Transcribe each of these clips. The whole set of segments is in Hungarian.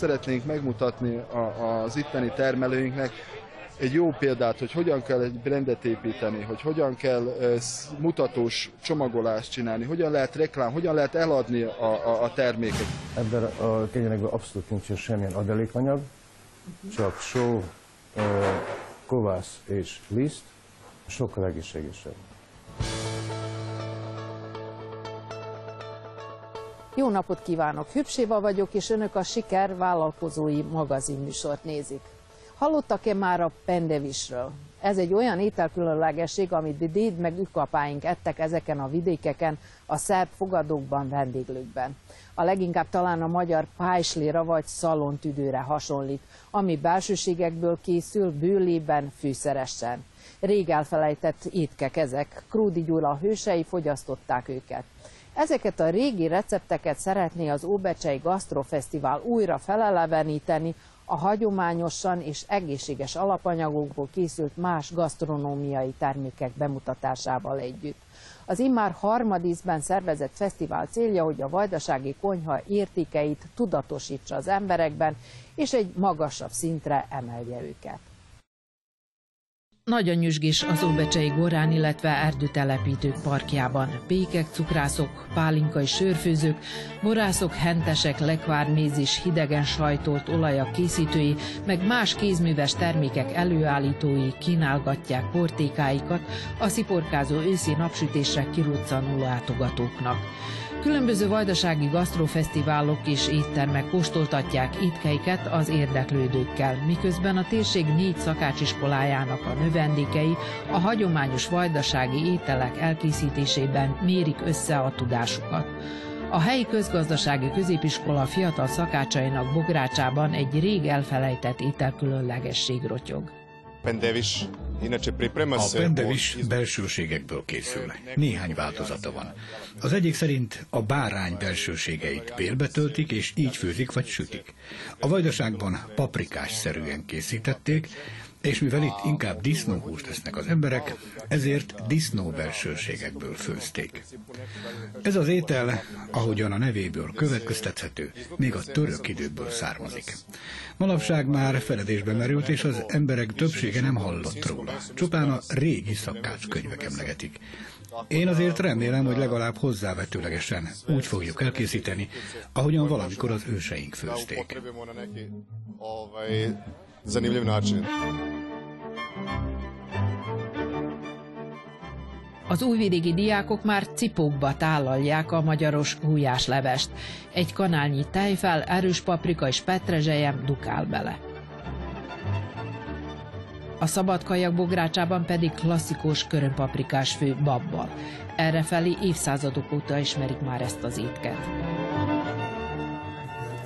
szeretnénk megmutatni a, az itteni termelőinknek, egy jó példát, hogy hogyan kell egy brandet építeni, hogy hogyan kell mutatós csomagolást csinálni, hogyan lehet reklám, hogyan lehet eladni a, a, a terméket. Ebben a kényelekben abszolút nincsen semmilyen adalékanyag, csak só, kovász és liszt, sokkal egészségesebb. Jó napot kívánok! Hübséva vagyok, és önök a Siker vállalkozói magazinműsort nézik. Hallottak-e már a pendevisről? Ez egy olyan ételkülönlegesség, amit déd meg ükapáink ettek ezeken a vidékeken, a szerb fogadókban, vendéglőkben. A leginkább talán a magyar pájsléra vagy szalontüdőre hasonlít, ami belsőségekből készül bőlében, fűszeresen. Rég elfelejtett étkek ezek, Krúdi Gyula hősei fogyasztották őket. Ezeket a régi recepteket szeretné az Óbecsei Gasztrofesztivál újra feleleveníteni, a hagyományosan és egészséges alapanyagokból készült más gasztronómiai termékek bemutatásával együtt. Az immár harmadízben szervezett fesztivál célja, hogy a vajdasági konyha értékeit tudatosítsa az emberekben, és egy magasabb szintre emelje őket. Nagy a nyüzsgés az Óbecsei Gorán, illetve erdőtelepítők parkjában. Pékek, cukrászok, pálinkai sörfőzők, borászok, hentesek, lekvárméz és hidegen sajtolt olajak készítői, meg más kézműves termékek előállítói kínálgatják portékáikat a sziporkázó őszi napsütésre kiruccanó látogatóknak. Különböző vajdasági gasztrofesztiválok és éttermek kóstoltatják étkeiket az érdeklődőkkel, miközben a térség négy szakácsiskolájának a növendékei a hagyományos vajdasági ételek elkészítésében mérik össze a tudásukat. A helyi közgazdasági középiskola fiatal szakácsainak bográcsában egy rég elfelejtett ételkülönlegesség rotyog. Pendevis a pendevis belsőségekből készül. Néhány változata van. Az egyik szerint a bárány belsőségeit bélbe töltik, és így főzik vagy sütik. A vajdaságban paprikás szerűen készítették, és mivel itt inkább disznóhúst tesznek az emberek, ezért disznó belsőségekből főzték. Ez az étel, ahogyan a nevéből következtethető, még a török időből származik. Manapság már feledésbe merült, és az emberek többsége nem hallott róla. Csupán a régi szakács könyvek emlegetik. Én azért remélem, hogy legalább hozzávetőlegesen úgy fogjuk elkészíteni, ahogyan valamikor az őseink főzték zanimljiv način. Az újvidéki diákok már cipókba tálalják a magyaros gulyáslevest. Egy kanálnyi tejfel, erős paprika és petrezselyem dukál bele. A szabadkajak bográcsában pedig klasszikus körömpaprikás fő babbal. Errefelé évszázadok óta ismerik már ezt az étket.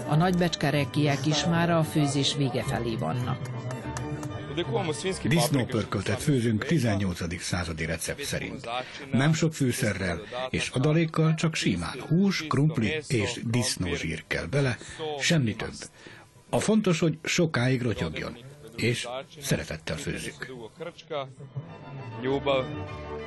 A nagybecskerekiek is már a főzés vége felé vannak. Disznópörköltet főzünk 18. századi recept szerint. Nem sok fűszerrel és adalékkal, csak simán hús, krumpli és disznózsír kell bele, semmi több. A fontos, hogy sokáig rotyogjon, és szeretettel főzzük.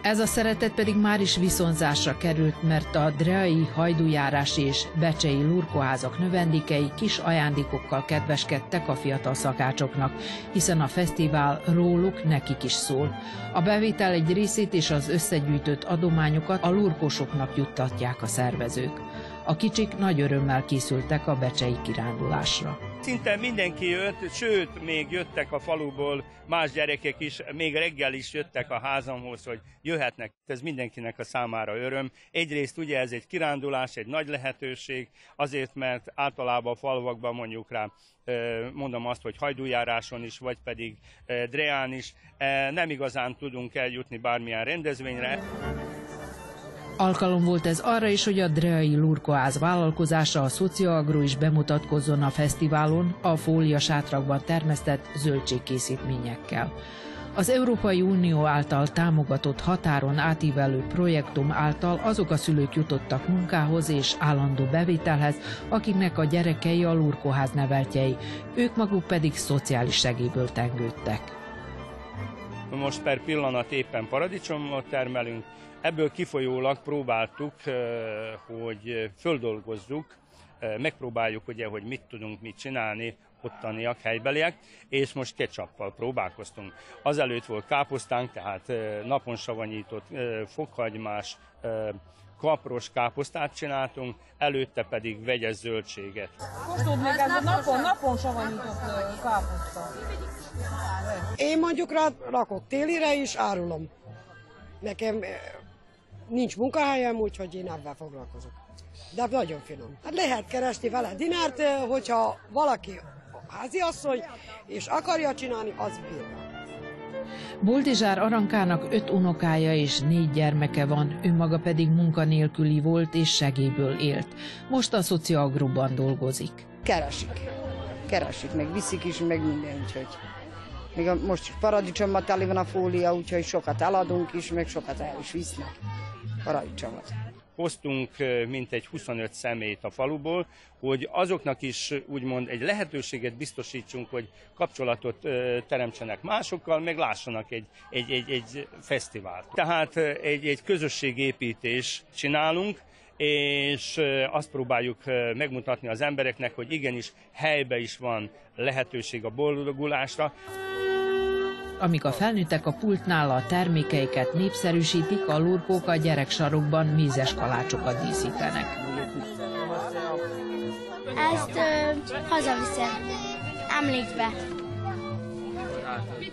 Ez a szeretet pedig már is viszonzásra került, mert a Dreai hajdujárás és becsei lurkoházak növendékei kis ajándékokkal kedveskedtek a fiatal szakácsoknak, hiszen a fesztivál róluk nekik is szól. A bevétel egy részét és az összegyűjtött adományokat a lurkosoknak juttatják a szervezők. A kicsik nagy örömmel készültek a becsei kirándulásra. Szinte mindenki jött, sőt, még jöttek a faluból más gyerekek is, még reggel is jöttek a házamhoz, hogy jöhetnek. Ez mindenkinek a számára öröm. Egyrészt ugye ez egy kirándulás, egy nagy lehetőség, azért, mert általában a falvakban mondjuk rá mondom azt, hogy hajdújáráson is, vagy pedig Dreán is nem igazán tudunk eljutni bármilyen rendezvényre. Alkalom volt ez arra is, hogy a Dreai Lurkoáz vállalkozása a Szociagro is bemutatkozzon a fesztiválon a fólia sátrakban termesztett zöldségkészítményekkel. Az Európai Unió által támogatott határon átívelő projektum által azok a szülők jutottak munkához és állandó bevételhez, akiknek a gyerekei a lurkoház neveltjei, ők maguk pedig szociális segélyből tengődtek. most per pillanat éppen paradicsomot termelünk, ebből kifolyólag próbáltuk, hogy földolgozzuk, megpróbáljuk ugye, hogy mit tudunk mit csinálni ottaniak, helybeliek, és most ketchuppal próbálkoztunk. Azelőtt volt káposztánk, tehát napon savanyított fokhagymás, kapros káposztát csináltunk, előtte pedig vegyes zöldséget. Kóstold meg ez a napon, napon savanyított káposzta. Én mondjuk rakok télire is, árulom. Nekem nincs munkahelyem, úgyhogy én ebben foglalkozok. De nagyon finom. Hát lehet keresni vele dinárt, hogyha valaki háziasszony, és akarja csinálni, az bírja. Boldizsár Arankának öt unokája és négy gyermeke van, ő maga pedig munkanélküli volt és segélyből élt. Most a Szociagruban dolgozik. Keresik. Keresik, meg viszik is, meg minden, úgyhogy. Még most paradicsommal teli van a fólia, úgyhogy sokat eladunk is, meg sokat el is visznek paradicsomot hoztunk mintegy 25 szemét a faluból, hogy azoknak is úgymond egy lehetőséget biztosítsunk, hogy kapcsolatot teremtsenek másokkal, meg lássanak egy, egy, egy, egy fesztivált. Tehát egy, egy közösségépítés csinálunk, és azt próbáljuk megmutatni az embereknek, hogy igenis helybe is van lehetőség a boldogulásra amíg a felnőttek a pultnál a termékeiket népszerűsítik, a lurkók a gyereksarokban mézes kalácsokat díszítenek. Ezt ö, hazaviszem, emlékbe.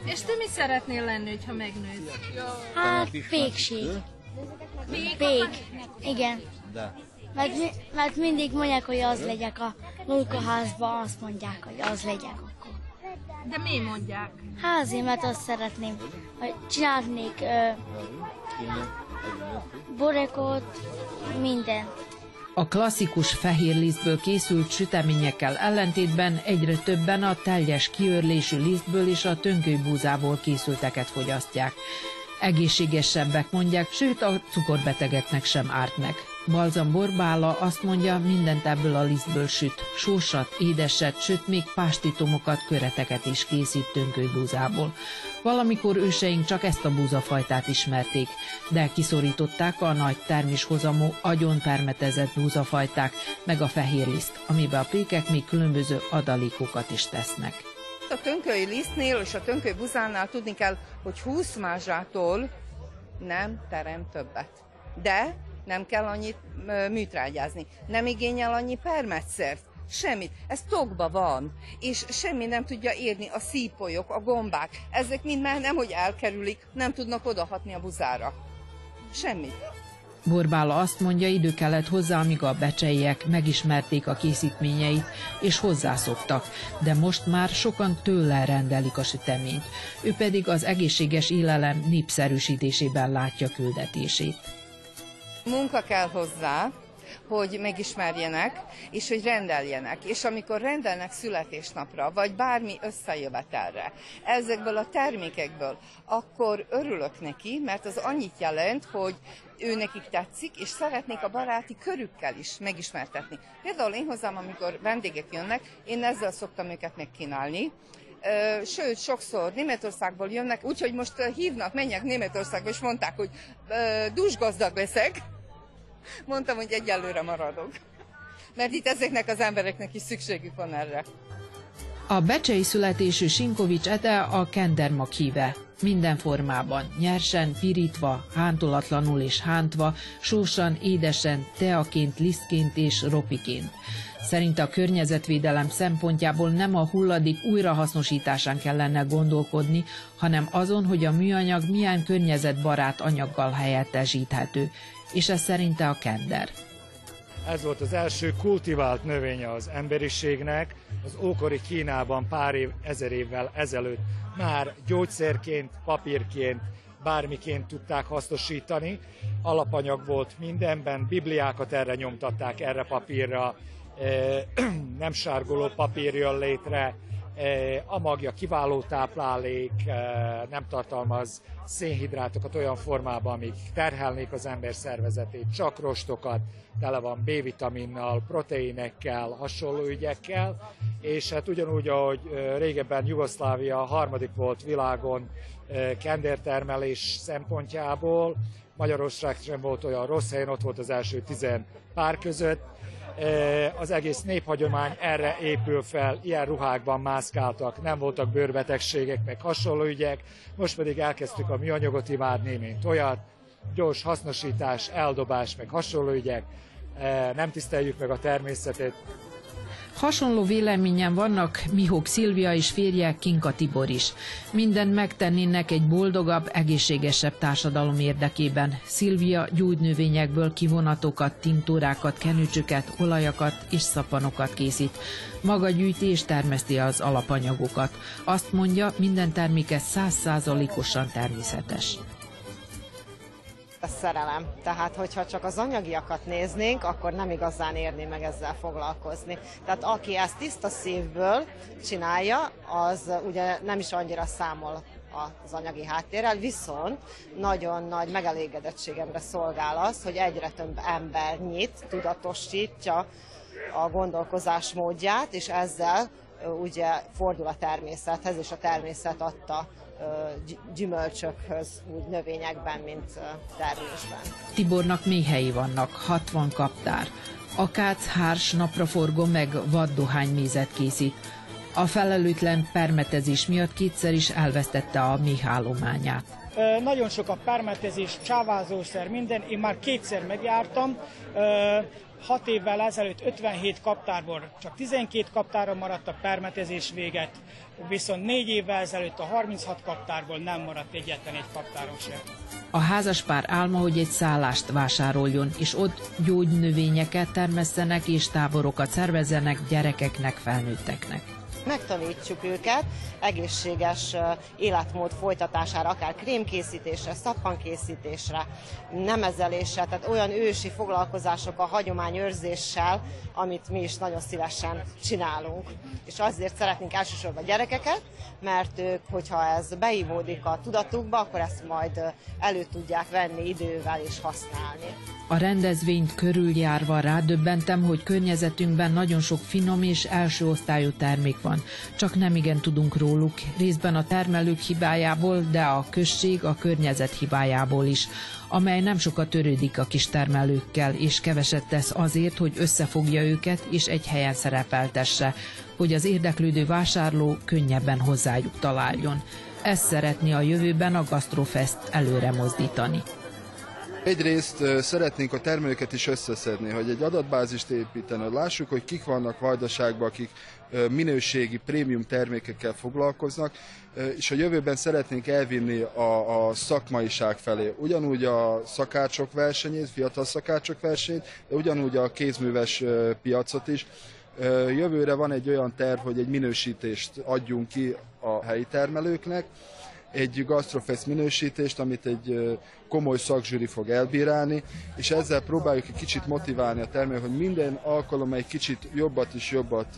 És te mi szeretnél lenni, ha megnősz? Hát, pékség. Pék? Igen. Mert, mert mindig mondják, hogy az legyek a lurkaházban, azt mondják, hogy az legyek. De mi mondják? Hát azért, mert azt szeretném, hogy csinálnék ö, borekot, minden. A klasszikus fehér lisztből készült süteményekkel ellentétben egyre többen a teljes kiörlésű lisztből és a tönkőbúzából készülteket fogyasztják. Egészségesebbek mondják, sőt a cukorbetegeknek sem árt meg. Balzam Borbála azt mondja, mindent ebből a lisztből süt. Sósat, édeset, sőt még pástitomokat, köreteket is készít tönkőbúzából. Valamikor őseink csak ezt a búzafajtát ismerték, de kiszorították a nagy terméshozamú, agyon permetezett búzafajták, meg a fehér liszt, amiben a pékek még különböző adalékokat is tesznek. A tönköly lisztnél és a tönköly buzánál tudni kell, hogy 20 mázsától nem terem többet. De nem kell annyit műtrágyázni, nem igényel annyi permetszert, semmit. Ez tokba van, és semmi nem tudja érni a szípolyok, a gombák. Ezek mind már nem, hogy elkerülik, nem tudnak odahatni a buzára. Semmit. Borbála azt mondja, idő kellett hozzá, amíg a becseiek megismerték a készítményeit, és hozzászoktak, de most már sokan tőle rendelik a süteményt. Ő pedig az egészséges élelem népszerűsítésében látja küldetését. Munka kell hozzá, hogy megismerjenek, és hogy rendeljenek. És amikor rendelnek születésnapra, vagy bármi összejövetelre, ezekből a termékekből, akkor örülök neki, mert az annyit jelent, hogy ő nekik tetszik, és szeretnék a baráti körükkel is megismertetni. Például én hozzám, amikor vendégek jönnek, én ezzel szoktam őket megkínálni, sőt, sokszor Németországból jönnek, úgyhogy most hívnak, menjek Németországba, és mondták, hogy dúsgazdag leszek, Mondtam, hogy egyelőre maradok. Mert itt ezeknek az embereknek is szükségük van erre. A becsei születésű Sinkovics Ede a kendermak híve. Minden formában, nyersen, pirítva, hántolatlanul és hántva, sósan, édesen, teaként, lisztként és ropiként. Szerinte a környezetvédelem szempontjából nem a hulladék újrahasznosításán kellene gondolkodni, hanem azon, hogy a műanyag milyen környezetbarát anyaggal helyettesíthető, és ez szerinte a kender. Ez volt az első kultivált növénye az emberiségnek. Az ókori Kínában pár év, ezer évvel ezelőtt már gyógyszerként, papírként, bármiként tudták hasznosítani. Alapanyag volt mindenben, bibliákat erre nyomtatták, erre papírra, nem sárgoló papír jön létre, a magja kiváló táplálék, nem tartalmaz szénhidrátokat olyan formában, amik terhelnék az ember szervezetét, csak rostokat, tele van B-vitaminnal, proteinekkel, hasonló ügyekkel, és hát ugyanúgy, ahogy régebben Jugoszlávia harmadik volt világon kendértermelés szempontjából, Magyarország sem volt olyan rossz helyen, ott volt az első tizen pár között, az egész néphagyomány erre épül fel, ilyen ruhákban mászkáltak, nem voltak bőrbetegségek, meg hasonló ügyek, most pedig elkezdtük a műanyagot imádni, mint olyat, gyors hasznosítás, eldobás, meg hasonló ügyek, nem tiszteljük meg a természetet, Hasonló véleményen vannak Mihók Szilvia és férje Kinka Tibor is. Mindent megtennének egy boldogabb, egészségesebb társadalom érdekében. Szilvia gyógynövényekből kivonatokat, tintúrákat, kenücsöket, olajakat és szapanokat készít. Maga gyűjti és termeszti az alapanyagokat. Azt mondja, minden terméke százszázalékosan természetes a szerelem. Tehát, hogyha csak az anyagiakat néznénk, akkor nem igazán érné meg ezzel foglalkozni. Tehát aki ezt tiszta szívből csinálja, az ugye nem is annyira számol az anyagi háttérrel, viszont nagyon nagy megelégedettségemre szolgál az, hogy egyre több ember nyit, tudatosítja a gondolkozás módját, és ezzel ugye fordul a természethez, és a természet adta gyümölcsökhöz, úgy növényekben, mint termésben. Tibornak méhei vannak, 60 kaptár. Akác, hárs, napraforgó meg mézet készít. A felelőtlen permetezés miatt kétszer is elvesztette a méhállományát. Nagyon sok a permetezés, csávázószer, minden. Én már kétszer megjártam. 6 évvel ezelőtt 57 kaptárból csak 12 kaptára maradt a permetezés véget, viszont 4 évvel ezelőtt a 36 kaptárból nem maradt egyetlen egy kaptáron sem. A házaspár álma, hogy egy szállást vásároljon, és ott gyógynövényeket termesztenek és táborokat szervezzenek gyerekeknek, felnőtteknek megtanítsuk őket egészséges életmód folytatására, akár krémkészítésre, szappankészítésre, nemezelésre, tehát olyan ősi foglalkozások a hagyományőrzéssel, amit mi is nagyon szívesen csinálunk. És azért szeretnénk elsősorban gyerekeket, mert ők, hogyha ez beívódik a tudatukba, akkor ezt majd elő tudják venni idővel és használni. A rendezvényt körüljárva rádöbbentem, hogy környezetünkben nagyon sok finom és első osztályú termék van. Csak nem igen tudunk róluk, részben a termelők hibájából, de a község a környezet hibájából is amely nem sokat törődik a kis termelőkkel, és keveset tesz azért, hogy összefogja őket és egy helyen szerepeltesse, hogy az érdeklődő vásárló könnyebben hozzájuk találjon. Ezt szeretné a jövőben a Gastrofest előre mozdítani. Egyrészt szeretnénk a termelőket is összeszedni, hogy egy adatbázist építeni, lássuk, hogy kik vannak Vajdaságban, akik minőségi prémium termékekkel foglalkoznak, és a jövőben szeretnénk elvinni a, a szakmaiság felé. Ugyanúgy a szakácsok versenyét, fiatal szakácsok versenyét, de ugyanúgy a kézműves piacot is. Jövőre van egy olyan terv, hogy egy minősítést adjunk ki a helyi termelőknek, egy Gastrofest minősítést, amit egy komoly szakzsűri fog elbírálni, és ezzel próbáljuk egy kicsit motiválni a termelőt, hogy minden alkalommal egy kicsit jobbat és jobbat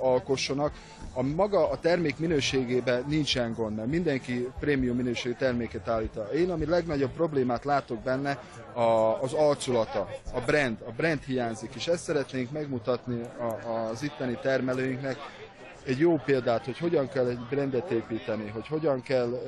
alkossanak. A maga a termék minőségében nincsen gond, mert mindenki prémium minőségű terméket állít. Én, ami legnagyobb problémát látok benne, a, az arculata, a brand. A brand hiányzik, és ezt szeretnénk megmutatni a, az itteni termelőinknek, egy jó példát, hogy hogyan kell egy brandet építeni, hogy hogyan kell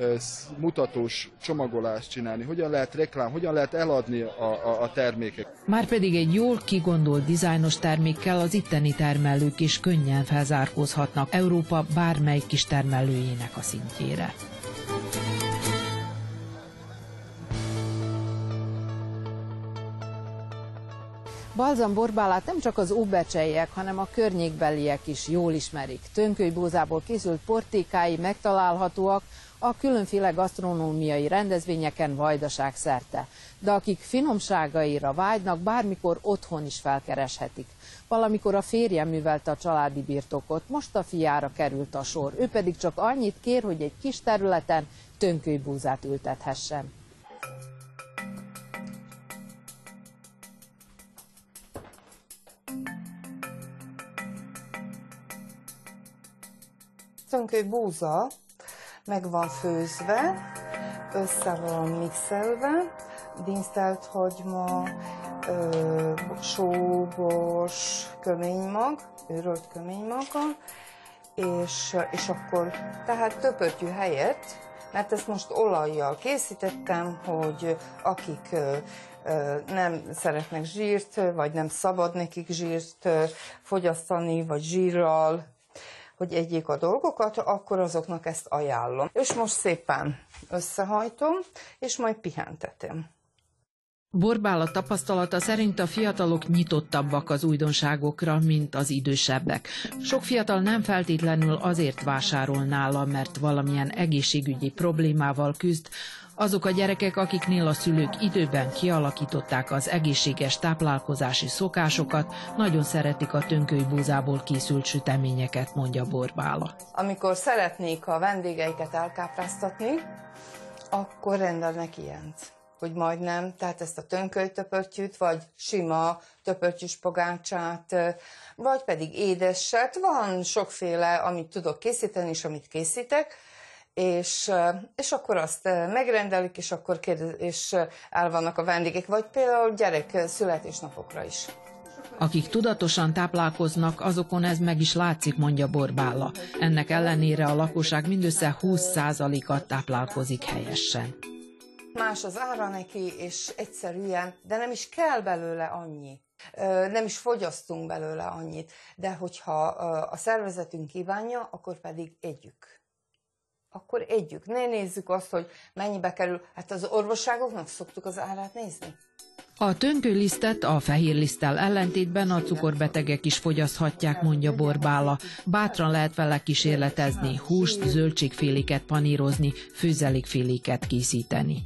mutatós csomagolást csinálni, hogyan lehet reklám, hogyan lehet eladni a, a, a termékek. Márpedig egy jól kigondolt dizájnos termékkel az itteni termelők is könnyen felzárkózhatnak Európa bármely kis termelőjének a szintjére. Balzam borbálát nem csak az óbecseiek, hanem a környékbeliek is jól ismerik. Tönkölybózából készült portékái megtalálhatóak a különféle gasztronómiai rendezvényeken vajdaság szerte. De akik finomságaira vágynak, bármikor otthon is felkereshetik. Valamikor a férjem művelte a családi birtokot, most a fiára került a sor. Ő pedig csak annyit kér, hogy egy kis területen tönkölybúzát ültethessen. Tönköly búza, meg van főzve, össze van mixelve, dinsztelt hagyma, ö, sóbos, köménymag, őrölt köménymaggal, és, és akkor tehát töpörtyű helyett, mert ezt most olajjal készítettem, hogy akik nem szeretnek zsírt, vagy nem szabad nekik zsírt fogyasztani, vagy zsírral, hogy egyék a dolgokat, akkor azoknak ezt ajánlom. És most szépen összehajtom, és majd pihentetem. Borbála tapasztalata szerint a fiatalok nyitottabbak az újdonságokra, mint az idősebbek. Sok fiatal nem feltétlenül azért vásárol nála, mert valamilyen egészségügyi problémával küzd, azok a gyerekek, akiknél a szülők időben kialakították az egészséges táplálkozási szokásokat, nagyon szeretik a tönkölybúzából készült süteményeket, mondja Borbála. Amikor szeretnék a vendégeiket elkápráztatni, akkor rendelnek ilyent hogy majdnem, tehát ezt a tönkölytöpörtyűt, vagy sima töpörtyűs pogácsát, vagy pedig édeset, van sokféle, amit tudok készíteni, és amit készítek, és, és akkor azt megrendelik, és akkor kérdez, és el vannak a vendégek, vagy például gyerek születésnapokra is. Akik tudatosan táplálkoznak, azokon ez meg is látszik, mondja Borbála. Ennek ellenére a lakosság mindössze 20%-a táplálkozik helyesen. Más az ára neki, és egyszerűen, de nem is kell belőle annyi. Nem is fogyasztunk belőle annyit, de hogyha a szervezetünk kívánja, akkor pedig együk akkor együk. Ne nézzük azt, hogy mennyibe kerül. Hát az orvosságoknak szoktuk az árát nézni. A tönkőlisztet a fehér liszttel ellentétben a cukorbetegek is fogyaszthatják, mondja Borbála. Bátran lehet vele kísérletezni, húst, zöldségféléket panírozni, főzelékféléket készíteni.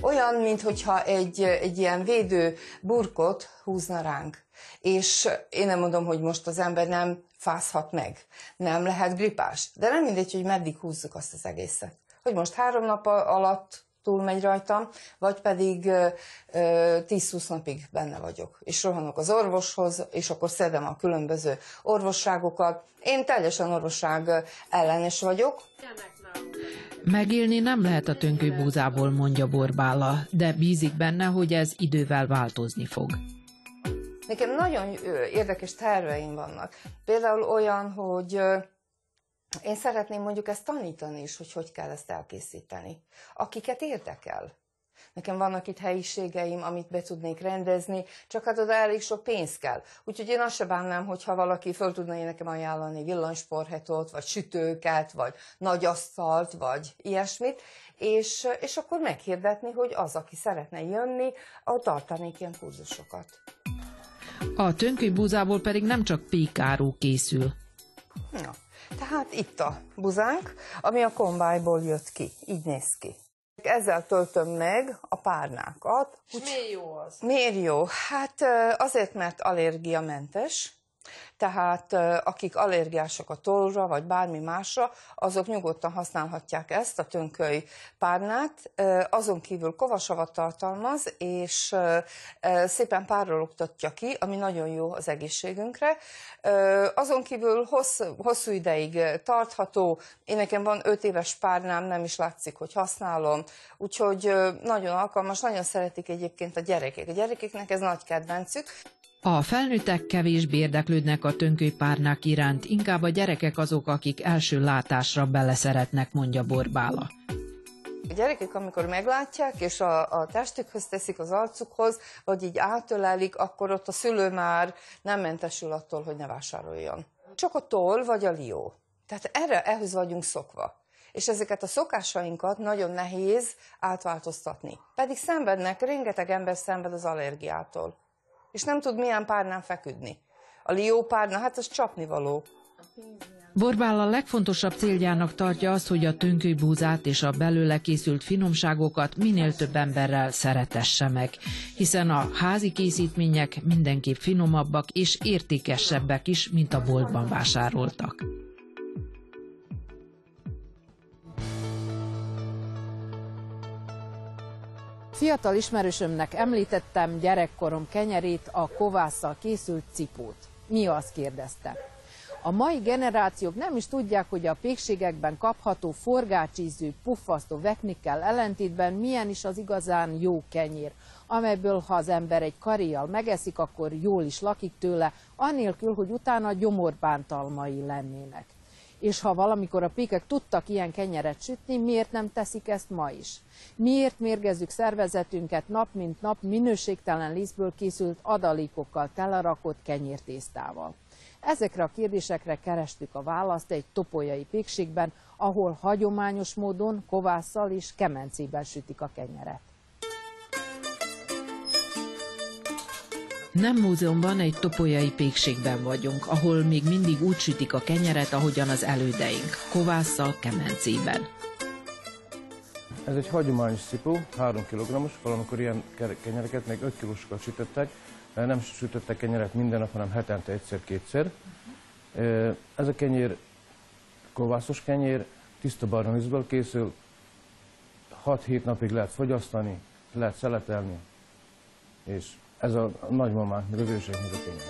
Olyan, mintha egy, egy ilyen védő burkot húzna ránk. És én nem mondom, hogy most az ember nem fázhat meg, nem lehet gripás. De nem mindegy, hogy meddig húzzuk azt az egészet. Hogy most három nap alatt túlmegy rajtam, vagy pedig 10-20 napig benne vagyok. És rohanok az orvoshoz, és akkor szedem a különböző orvosságokat. Én teljesen orvosság ellenes vagyok. Megélni nem lehet a tönkőbúzából, mondja Borbála, de bízik benne, hogy ez idővel változni fog. Nekem nagyon érdekes terveim vannak. Például olyan, hogy én szeretném mondjuk ezt tanítani is, hogy hogy kell ezt elkészíteni. Akiket érdekel. Nekem vannak itt helyiségeim, amit be tudnék rendezni, csak hát oda elég sok pénz kell. Úgyhogy én azt se bánnám, hogyha valaki föl tudna én nekem ajánlani villanysporhetot, vagy sütőket, vagy nagy asztalt, vagy ilyesmit, és, és akkor meghirdetni, hogy az, aki szeretne jönni, tartanék ilyen kurzusokat. A tönkőbúzából pedig nem csak pékáró készül. Na, tehát itt a buzánk, ami a kombájból jött ki. Így néz ki. Ezzel töltöm meg a párnákat. És miért jó az? Miért jó? Hát azért, mert allergiamentes, tehát akik allergiások a tollra, vagy bármi másra, azok nyugodtan használhatják ezt, a tönköly párnát. Azon kívül kovasavat tartalmaz, és szépen párologtatja ki, ami nagyon jó az egészségünkre. Azon kívül hossz, hosszú ideig tartható, én nekem van 5 éves párnám, nem is látszik, hogy használom, úgyhogy nagyon alkalmas, nagyon szeretik egyébként a gyerekek. A gyerekeknek ez nagy kedvencük. A felnőttek kevésbé érdeklődnek a tönkőpárnák iránt, inkább a gyerekek azok, akik első látásra beleszeretnek, mondja Borbála. A gyerekek, amikor meglátják, és a, a testükhöz teszik az arcukhoz, vagy így átölelik, akkor ott a szülő már nem mentesül attól, hogy ne vásároljon. Csak a toll vagy a lió. Tehát erre, ehhez vagyunk szokva. És ezeket a szokásainkat nagyon nehéz átváltoztatni. Pedig szenvednek, rengeteg ember szenved az allergiától és nem tud milyen párnán feküdni. A lió hát az csapnivaló. Borbál a legfontosabb céljának tartja azt, hogy a tönköly és a belőle készült finomságokat minél több emberrel szeretesse meg, hiszen a házi készítmények mindenképp finomabbak és értékesebbek is, mint a boltban vásároltak. Fiatal ismerősömnek említettem gyerekkorom kenyerét, a kovásszal készült cipót. Mi az kérdezte? A mai generációk nem is tudják, hogy a pékségekben kapható forgácsízű, puffasztó veknikkel ellentétben milyen is az igazán jó kenyér, amelyből ha az ember egy karijjal megeszik, akkor jól is lakik tőle, anélkül, hogy utána gyomorbántalmai lennének. És ha valamikor a pékek tudtak ilyen kenyeret sütni, miért nem teszik ezt ma is? Miért mérgezzük szervezetünket nap mint nap minőségtelen lisztből készült adalékokkal telerakott kenyértésztával? Ezekre a kérdésekre kerestük a választ egy topolyai pékségben, ahol hagyományos módon kovásszal és kemencében sütik a kenyeret. Nem múzeumban, egy topolyai pékségben vagyunk, ahol még mindig úgy sütik a kenyeret, ahogyan az elődeink, kovásszal, kemencében. Ez egy hagyományos szipó, 3 kg-os, valamikor ilyen kenyereket még 5 kilósokat sütöttek, nem sütöttek kenyeret minden nap, hanem hetente egyszer-kétszer. Ez a kenyér kovászos kenyér, tiszta barna készül, 6-7 napig lehet fogyasztani, lehet szeletelni, és ez a nagymamák, meg az őseiknek a kenyér.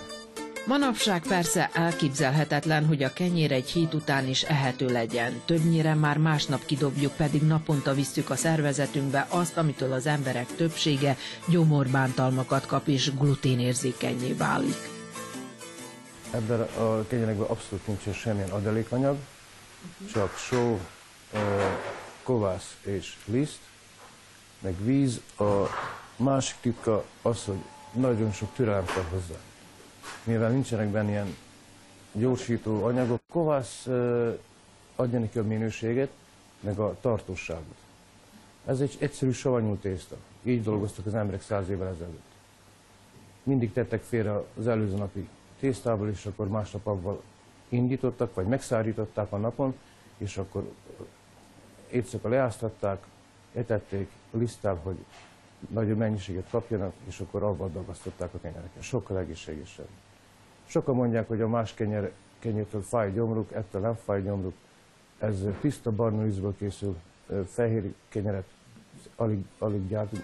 Manapság persze elképzelhetetlen, hogy a kenyér egy hét után is ehető legyen. Többnyire már másnap kidobjuk, pedig naponta visszük a szervezetünkbe azt, amitől az emberek többsége gyomorbántalmakat kap és gluténérzékenyé válik. Ebben a kenyerekben abszolút nincsen semmilyen adalékanyag, csak só, kovász és liszt, meg víz. A másik titka az, hogy nagyon sok türelem kell hozzá mivel nincsenek benne ilyen gyorsító anyagok, kovász adja neki a minőséget, meg a tartóságot. Ez egy egyszerű savanyú tészta. Így dolgoztak az emberek száz évvel ezelőtt. Mindig tettek félre az előző napi tésztából, és akkor másnap avval indítottak, vagy megszárították a napon, és akkor éjszaka leáztatták, etették liszttel, hogy nagyobb mennyiséget kapjanak, és akkor avval dagasztották a kenyereket. Sokkal egészségesebb. Sokan mondják, hogy a más kenyer, kenyértől fáj gyomruk, ettől nem fáj gyomruk. Ez tiszta barna vízből készül, fehér kenyeret alig, alig gyárt,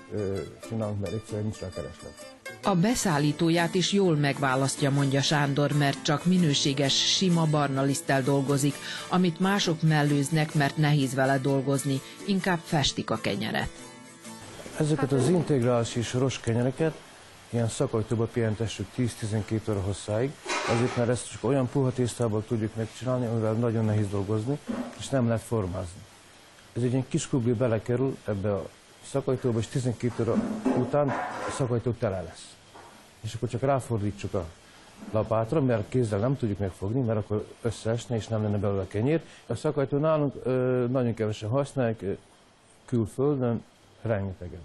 csinálunk, mert egyszerűen nincs rá kereslet. A beszállítóját is jól megválasztja, mondja Sándor, mert csak minőséges, sima barna liszttel dolgozik, amit mások mellőznek, mert nehéz vele dolgozni, inkább festik a kenyeret. Ezeket az integrális és kenyereket ilyen szakajtóba pihentessük 10-12 óra hosszáig, azért mert ezt csak olyan puha tésztából tudjuk megcsinálni, amivel nagyon nehéz dolgozni, és nem lehet formázni. Ez egy ilyen kis kubli belekerül ebbe a szakajtóba, és 12 óra után a szakajtó tele lesz. És akkor csak ráfordítsuk a lapátra, mert kézzel nem tudjuk megfogni, mert akkor összeesne, és nem lenne belőle kenyér. A szakajtó nálunk ö, nagyon kevesen használják, külföldön rengetegen.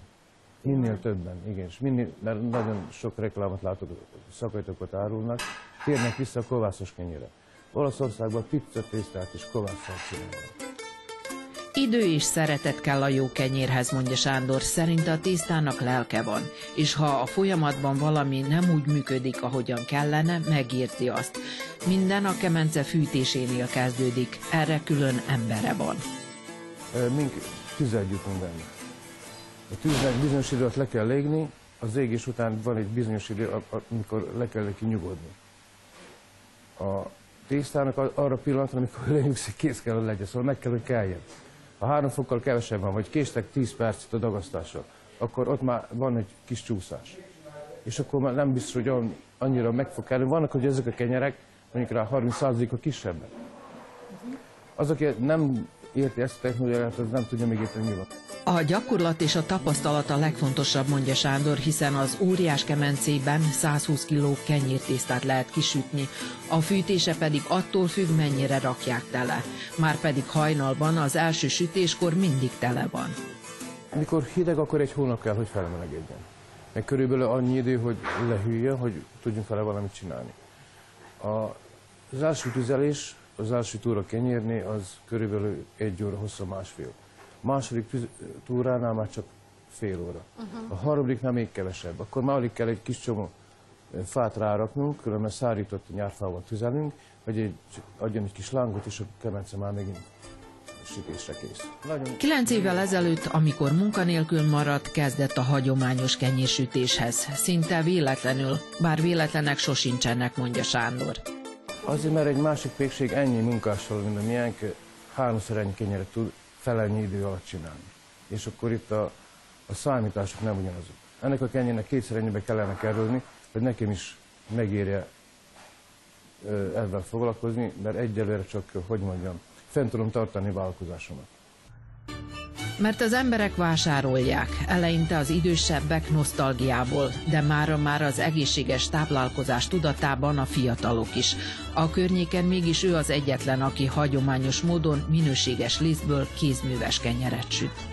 Minél többen, igen, és minél, mert nagyon sok reklámot látok, szakajtókat árulnak, térnek vissza a kovászos kenyére. Olaszországban pizza tésztát is kovásszal csinálnak. Idő és szeretet kell a jó kenyérhez, mondja Sándor. Szerinte a tésztának lelke van, és ha a folyamatban valami nem úgy működik, ahogyan kellene, megérti azt. Minden a kemence fűtésénél kezdődik, erre külön embere van. Mink tüzet gyújtunk benne. A tűznek bizonyos időt le kell légni, az égés után van egy bizonyos idő, amikor le kell neki nyugodni. A tésztának arra pillanatra, amikor lenyugszik, kész kell, hogy legyen, szóval meg kell, hogy keljen. Ha három fokkal kevesebb van, vagy késtek 10 percet a dagasztással, akkor ott már van egy kis csúszás. És akkor már nem biztos, hogy annyira meg fog kelni. Vannak, hogy ezek a kenyerek mondjuk rá 30%-a kisebbek. Az, aki nem érti ezt a technológiát, az nem tudja még érteni, mi van. A gyakorlat és a tapasztalat a legfontosabb, mondja Sándor, hiszen az óriás kemencében 120 kg kenyértésztát lehet kisütni, a fűtése pedig attól függ, mennyire rakják tele. Már pedig hajnalban az első sütéskor mindig tele van. Amikor hideg, akkor egy hónap kell, hogy felmelegedjen. Meg körülbelül annyi idő, hogy lehűljön, hogy tudjunk vele valamit csinálni. A, az első tüzelés, az első túra kenyérni, az körülbelül egy óra hossza másfél második túránál már csak fél óra. Uh-huh. A harmadiknál még kevesebb. Akkor már alig kell egy kis csomó fát ráraknunk, különben szárított nyárfával tüzelünk, vagy egy, adjon egy kis lángot, és a kemence már megint sütésre kész. Nagyon... Kilenc évvel ezelőtt, amikor munkanélkül maradt, kezdett a hagyományos kenyérsütéshez. Szinte véletlenül, bár véletlenek sosincsenek, mondja Sándor. Azért, mert egy másik pékség ennyi munkással, mint a miénk, háromszor ennyi kenyeret tud felennyi idő alatt csinálni. És akkor itt a, a számítások nem ugyanazok. Ennek a kenyérnek kétszer ennyibe kellene kerülni, hogy nekem is megérje ezzel foglalkozni, mert egyelőre csak, hogy mondjam, fent tudom tartani vállalkozásomat. Mert az emberek vásárolják, eleinte az idősebbek nosztalgiából, de mára már az egészséges táplálkozás tudatában a fiatalok is. A környéken mégis ő az egyetlen, aki hagyományos módon minőséges lisztből kézműves kenyeret süt.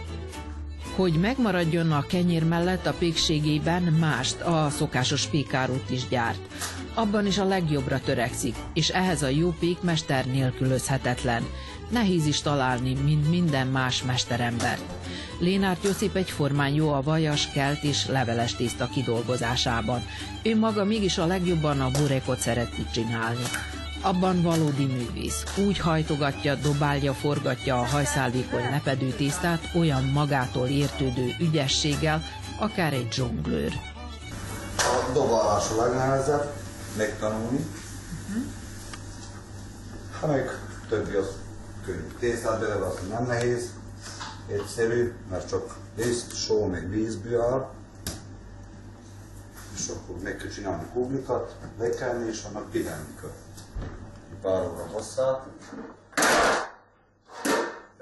Hogy megmaradjon a kenyér mellett a pékségében mást, a szokásos pékárút is gyárt. Abban is a legjobbra törekszik, és ehhez a jó pékmester nélkülözhetetlen. Nehéz is találni, mint minden más mesterember. Lénárt Josip egyformán jó a vajas, kelt és leveles tészta kidolgozásában. Ő maga mégis a legjobban a burekot szereti csinálni. Abban valódi művész. Úgy hajtogatja, dobálja, forgatja a hajszáldékony lepedő tésztát olyan magától értődő ügyességgel, akár egy zsonglőr. A dobálás a legnehezebb, megtanulni. Uh-huh. Ha meg többi az könnyű. Tésztát bele az nem nehéz, egyszerű, mert csak liszt, só, meg vízből áll. És akkor meg kell csinálni kuglikat, lekelni, és annak pihenni kell. Pár óra hosszát,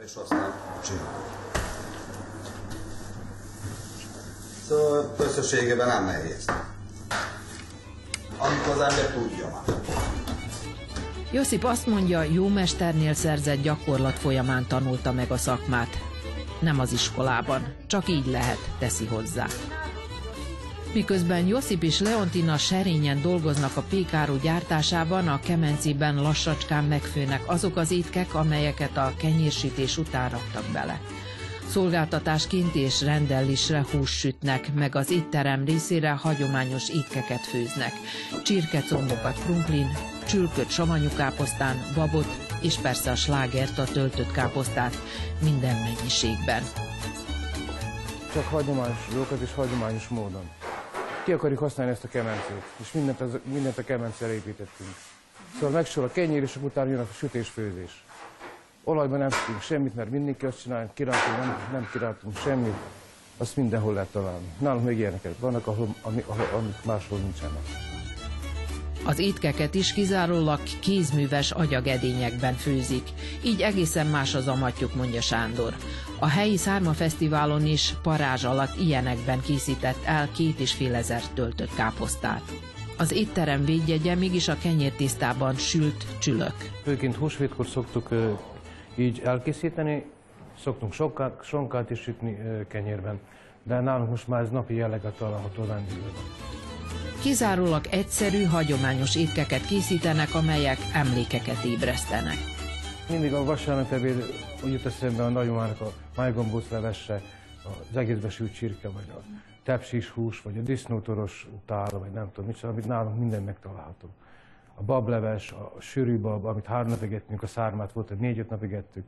és aztán csinálni. Szóval összességében nem nehéz. Amikor az ember tudja már. Josip azt mondja, jó mesternél szerzett gyakorlat folyamán tanulta meg a szakmát. Nem az iskolában, csak így lehet, teszi hozzá. Miközben Josip és Leontina serényen dolgoznak a pékáru gyártásában, a kemencében lassacskán megfőnek azok az étkek, amelyeket a kenyérsítés után raktak bele. Szolgáltatásként és rendellésre hús sütnek, meg az étterem részére hagyományos étkeket főznek. Csirkecombokat krumplin, csülköt savanyú káposztán, babot, és persze a slágert, a töltött káposztát minden mennyiségben. Csak hagyományos dolgokat és hagyományos módon. Ki akarjuk használni ezt a kemencét, és mindent, az, mindent a kemencére építettünk. Szóval megsor a kenyér, és utána jön a sütés-főzés. Olajban nem sütünk semmit, mert mindig kell azt csinálni, kirántunk, nem, nem kirántunk semmit, azt mindenhol lehet találni. Nálunk még ilyeneket vannak, ahol, ami, ahol, amik máshol nincsenek. Az étkeket is kizárólag kézműves agyagedényekben főzik, így egészen más az amatjuk, mondja Sándor. A helyi Szárma Fesztiválon is parázs alatt ilyenekben készített el két és fél ezer töltött káposztát. Az étterem védjegye mégis a kenyértisztában sült csülök. Főként húsvétkor szoktuk így elkészíteni, szoktunk sonkát, sonkát is sütni kenyérben, de nálunk most már ez napi jelleget található vendégőben. Kizárólag egyszerű, hagyományos étkeket készítenek, amelyek emlékeket ébresztenek. Mindig a vasárnap ebéd úgy jut eszembe a nagyomának a májgombóc levesse, az egészbe sült csirke, vagy a tepsis hús, vagy a disznótoros tál, vagy nem tudom mit, amit nálunk minden megtalálható. A bableves, a sűrűbab, amit három napig ettünk, a szármát volt, hogy négy-öt napig ettük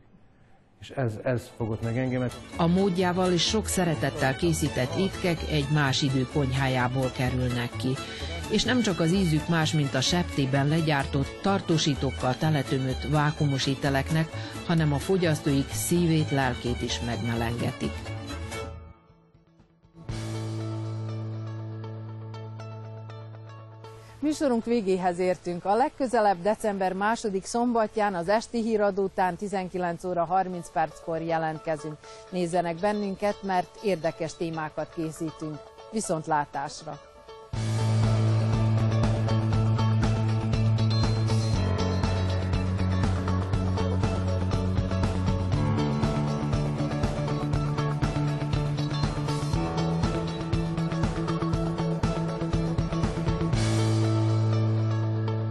és ez, ez fogott meg engemet. A módjával és sok szeretettel készített étkek egy más idő konyhájából kerülnek ki. És nem csak az ízük más, mint a septében legyártott, tartósítókkal teletömött vákumos ételeknek, hanem a fogyasztóik szívét, lelkét is megmelengetik. Műsorunk végéhez értünk. A legközelebb december második szombatján az esti híradó után 19 óra 30 perckor jelentkezünk. Nézzenek bennünket, mert érdekes témákat készítünk. Viszontlátásra!